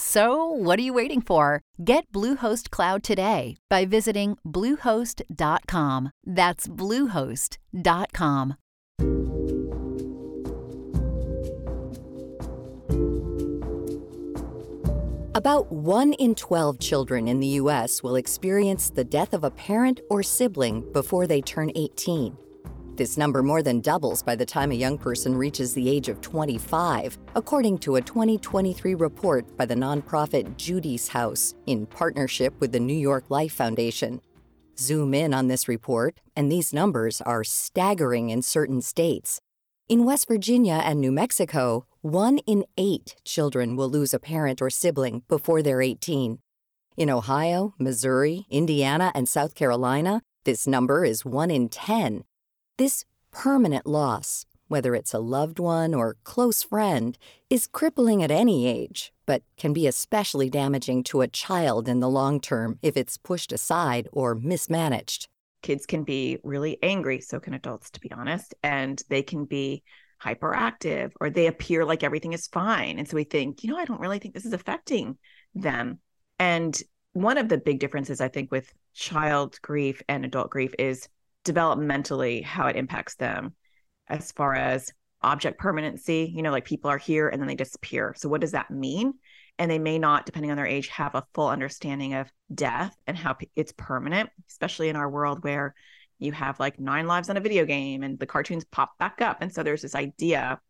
So, what are you waiting for? Get Bluehost Cloud today by visiting Bluehost.com. That's Bluehost.com. About 1 in 12 children in the U.S. will experience the death of a parent or sibling before they turn 18. This number more than doubles by the time a young person reaches the age of 25, according to a 2023 report by the nonprofit Judi's House in partnership with the New York Life Foundation. Zoom in on this report, and these numbers are staggering in certain states. In West Virginia and New Mexico, one in eight children will lose a parent or sibling before they're 18. In Ohio, Missouri, Indiana, and South Carolina, this number is one in 10. This permanent loss, whether it's a loved one or close friend, is crippling at any age, but can be especially damaging to a child in the long term if it's pushed aside or mismanaged. Kids can be really angry, so can adults, to be honest, and they can be hyperactive or they appear like everything is fine. And so we think, you know, I don't really think this is affecting them. And one of the big differences, I think, with child grief and adult grief is developmentally how it impacts them as far as object permanency you know like people are here and then they disappear. So what does that mean? And they may not depending on their age have a full understanding of death and how it's permanent especially in our world where you have like nine lives on a video game and the cartoons pop back up. And so there's this idea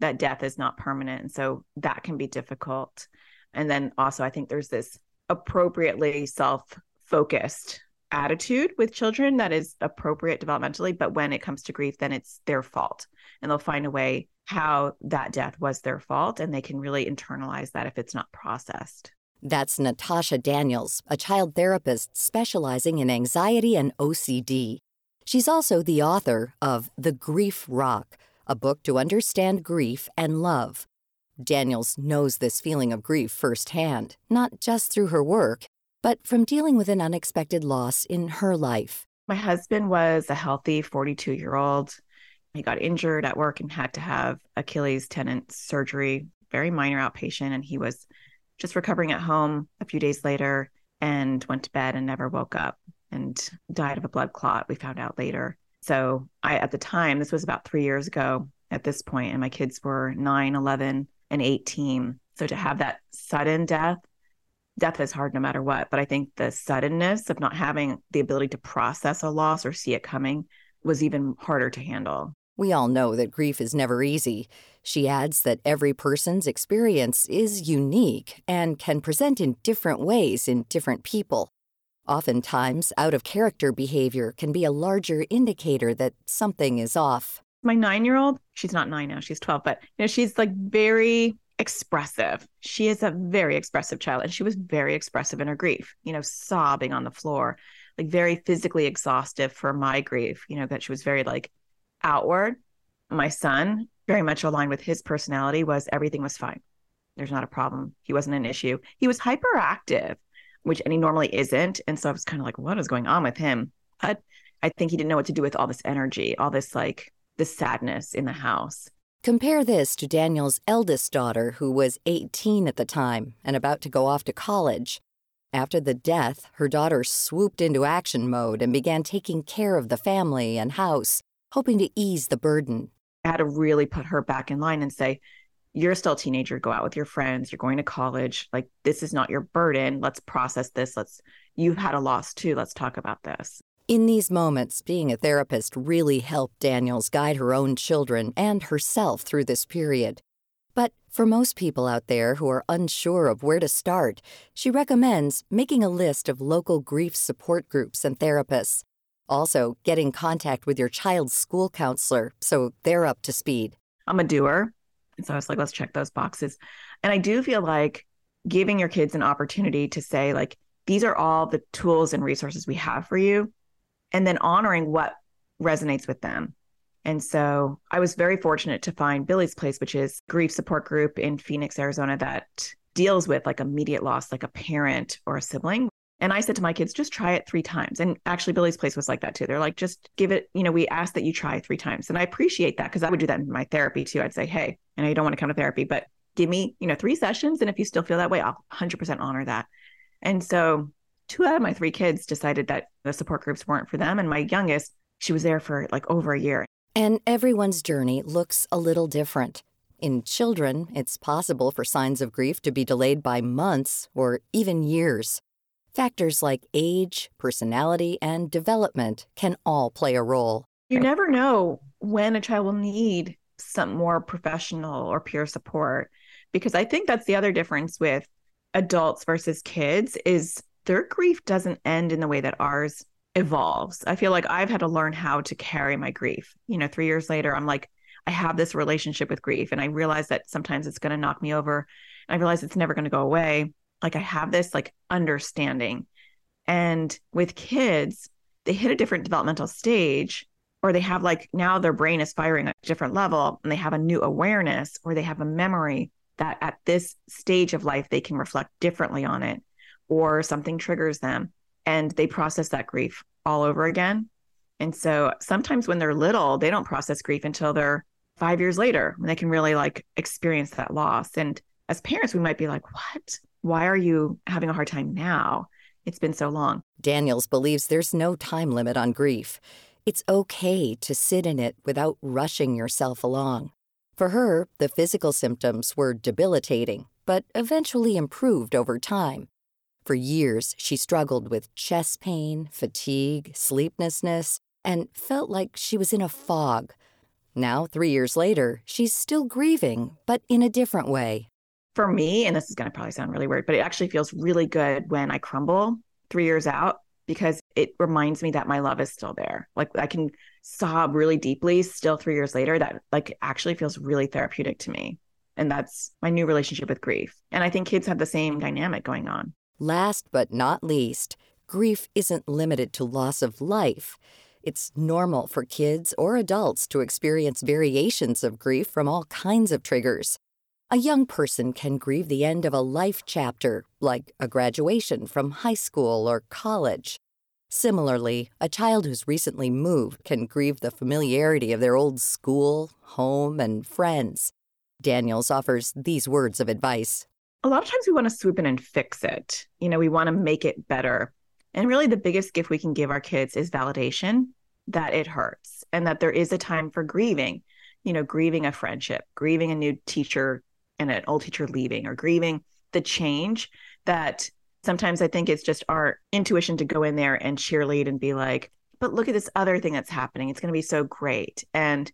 that death is not permanent. And so that can be difficult. And then also i think there's this appropriately self focused attitude with children that is appropriate developmentally but when it comes to grief then it's their fault. And they'll find a way how that death was their fault and they can really internalize that if it's not processed. That's natasha daniels a child therapist specializing in anxiety and ocd she's also the author of the grief rock a book to understand grief and love. Daniels knows this feeling of grief firsthand not just through her work but from dealing with an unexpected loss in her life. My husband was a healthy 42 year old. He got injured at work and had to have Achilles tendon surgery, very minor outpatient. And he was just recovering at home a few days later and went to bed and never woke up and died of a blood clot. We found out later. So, I, at the time, this was about three years ago at this point, and my kids were 9, 11, and 18. So, to have that sudden death death is hard no matter what. But I think the suddenness of not having the ability to process a loss or see it coming was even harder to handle. We all know that grief is never easy. She adds that every person's experience is unique and can present in different ways in different people. Oftentimes, out of character behavior can be a larger indicator that something is off. My nine year old, she's not nine now, she's 12, but you know, she's like very expressive. She is a very expressive child and she was very expressive in her grief, you know, sobbing on the floor, like very physically exhaustive for my grief, you know, that she was very like outward. My son, very much aligned with his personality, was everything was fine. There's not a problem. He wasn't an issue. He was hyperactive, which and he normally isn't. And so I was kind of like, what is going on with him? But I think he didn't know what to do with all this energy, all this like this sadness in the house. Compare this to Daniel's eldest daughter, who was 18 at the time and about to go off to college. After the death, her daughter swooped into action mode and began taking care of the family and house, hoping to ease the burden. I had to really put her back in line and say, You're still a teenager, go out with your friends, you're going to college. Like, this is not your burden. Let's process this. Let's, you've had a loss too. Let's talk about this. In these moments, being a therapist really helped Daniels guide her own children and herself through this period. But for most people out there who are unsure of where to start, she recommends making a list of local grief support groups and therapists. Also, get in contact with your child's school counselor so they're up to speed. I'm a doer. So I was like, let's check those boxes. And I do feel like giving your kids an opportunity to say, like, these are all the tools and resources we have for you, and then honoring what resonates with them. And so I was very fortunate to find Billy's Place, which is grief support group in Phoenix, Arizona that deals with like immediate loss, like a parent or a sibling. And I said to my kids, just try it three times. And actually, Billy's Place was like that too. They're like, just give it, you know, we ask that you try three times. And I appreciate that because I would do that in my therapy too. I'd say, hey, and I don't want to come to therapy, but give me, you know, three sessions. And if you still feel that way, I'll 100% honor that. And so two out of my three kids decided that the support groups weren't for them. And my youngest, she was there for like over a year. And everyone's journey looks a little different. In children, it's possible for signs of grief to be delayed by months or even years. Factors like age, personality, and development can all play a role. You never know when a child will need some more professional or peer support because I think that's the other difference with adults versus kids is their grief doesn't end in the way that ours evolves. I feel like I've had to learn how to carry my grief. You know, three years later, I'm like, I have this relationship with grief, and I realize that sometimes it's going to knock me over. I realize it's never going to go away. Like I have this like understanding. And with kids, they hit a different developmental stage, or they have like now their brain is firing at a different level and they have a new awareness or they have a memory that at this stage of life they can reflect differently on it or something triggers them and they process that grief all over again. And so sometimes when they're little, they don't process grief until they're five years later when they can really like experience that loss. And as parents, we might be like, what? Why are you having a hard time now? It's been so long. Daniels believes there's no time limit on grief. It's okay to sit in it without rushing yourself along. For her, the physical symptoms were debilitating, but eventually improved over time. For years, she struggled with chest pain, fatigue, sleeplessness, and felt like she was in a fog. Now, three years later, she's still grieving, but in a different way. For me, and this is going to probably sound really weird, but it actually feels really good when I crumble three years out because it reminds me that my love is still there. Like I can sob really deeply still three years later. That like actually feels really therapeutic to me. And that's my new relationship with grief. And I think kids have the same dynamic going on. Last but not least, grief isn't limited to loss of life. It's normal for kids or adults to experience variations of grief from all kinds of triggers. A young person can grieve the end of a life chapter, like a graduation from high school or college. Similarly, a child who's recently moved can grieve the familiarity of their old school, home, and friends. Daniels offers these words of advice a lot of times we want to swoop in and fix it. You know, we want to make it better. And really, the biggest gift we can give our kids is validation that it hurts and that there is a time for grieving, you know, grieving a friendship, grieving a new teacher and an old teacher leaving, or grieving the change that sometimes I think it's just our intuition to go in there and cheerlead and be like, but look at this other thing that's happening. It's going to be so great. And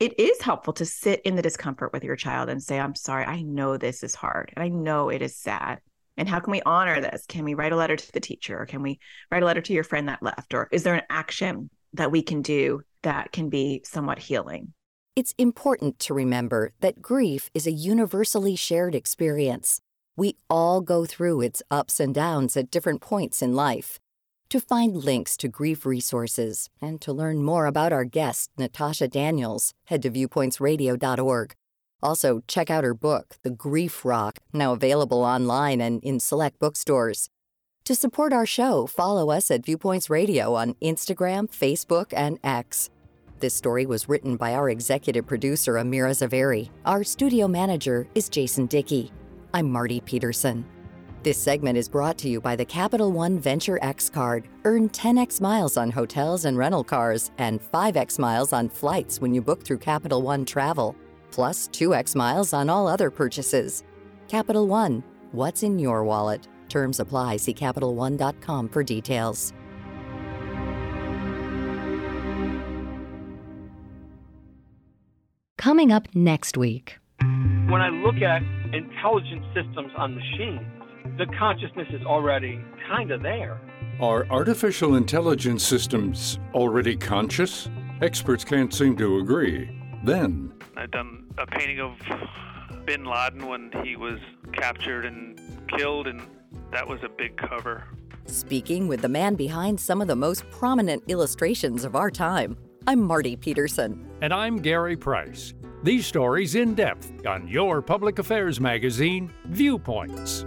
it is helpful to sit in the discomfort with your child and say, I'm sorry, I know this is hard and I know it is sad. And how can we honor this? Can we write a letter to the teacher? Or can we write a letter to your friend that left? Or is there an action that we can do that can be somewhat healing? It's important to remember that grief is a universally shared experience. We all go through its ups and downs at different points in life. To find links to grief resources and to learn more about our guest, Natasha Daniels, head to viewpointsradio.org. Also, check out her book, The Grief Rock, now available online and in select bookstores. To support our show, follow us at Viewpoints Radio on Instagram, Facebook, and X. This story was written by our executive producer, Amira Zaveri. Our studio manager is Jason Dickey. I'm Marty Peterson. This segment is brought to you by the Capital One Venture X card. Earn 10x miles on hotels and rental cars and 5x miles on flights when you book through Capital One Travel, plus 2x miles on all other purchases. Capital One, what's in your wallet? Terms apply. See CapitalOne.com for details. Coming up next week. When I look at intelligent systems on machines, the consciousness is already kind of there. Are artificial intelligence systems already conscious? Experts can't seem to agree. Then, I've done a painting of bin Laden when he was captured and killed, and that was a big cover. Speaking with the man behind some of the most prominent illustrations of our time, I'm Marty Peterson. And I'm Gary Price. These stories in depth on your public affairs magazine, Viewpoints.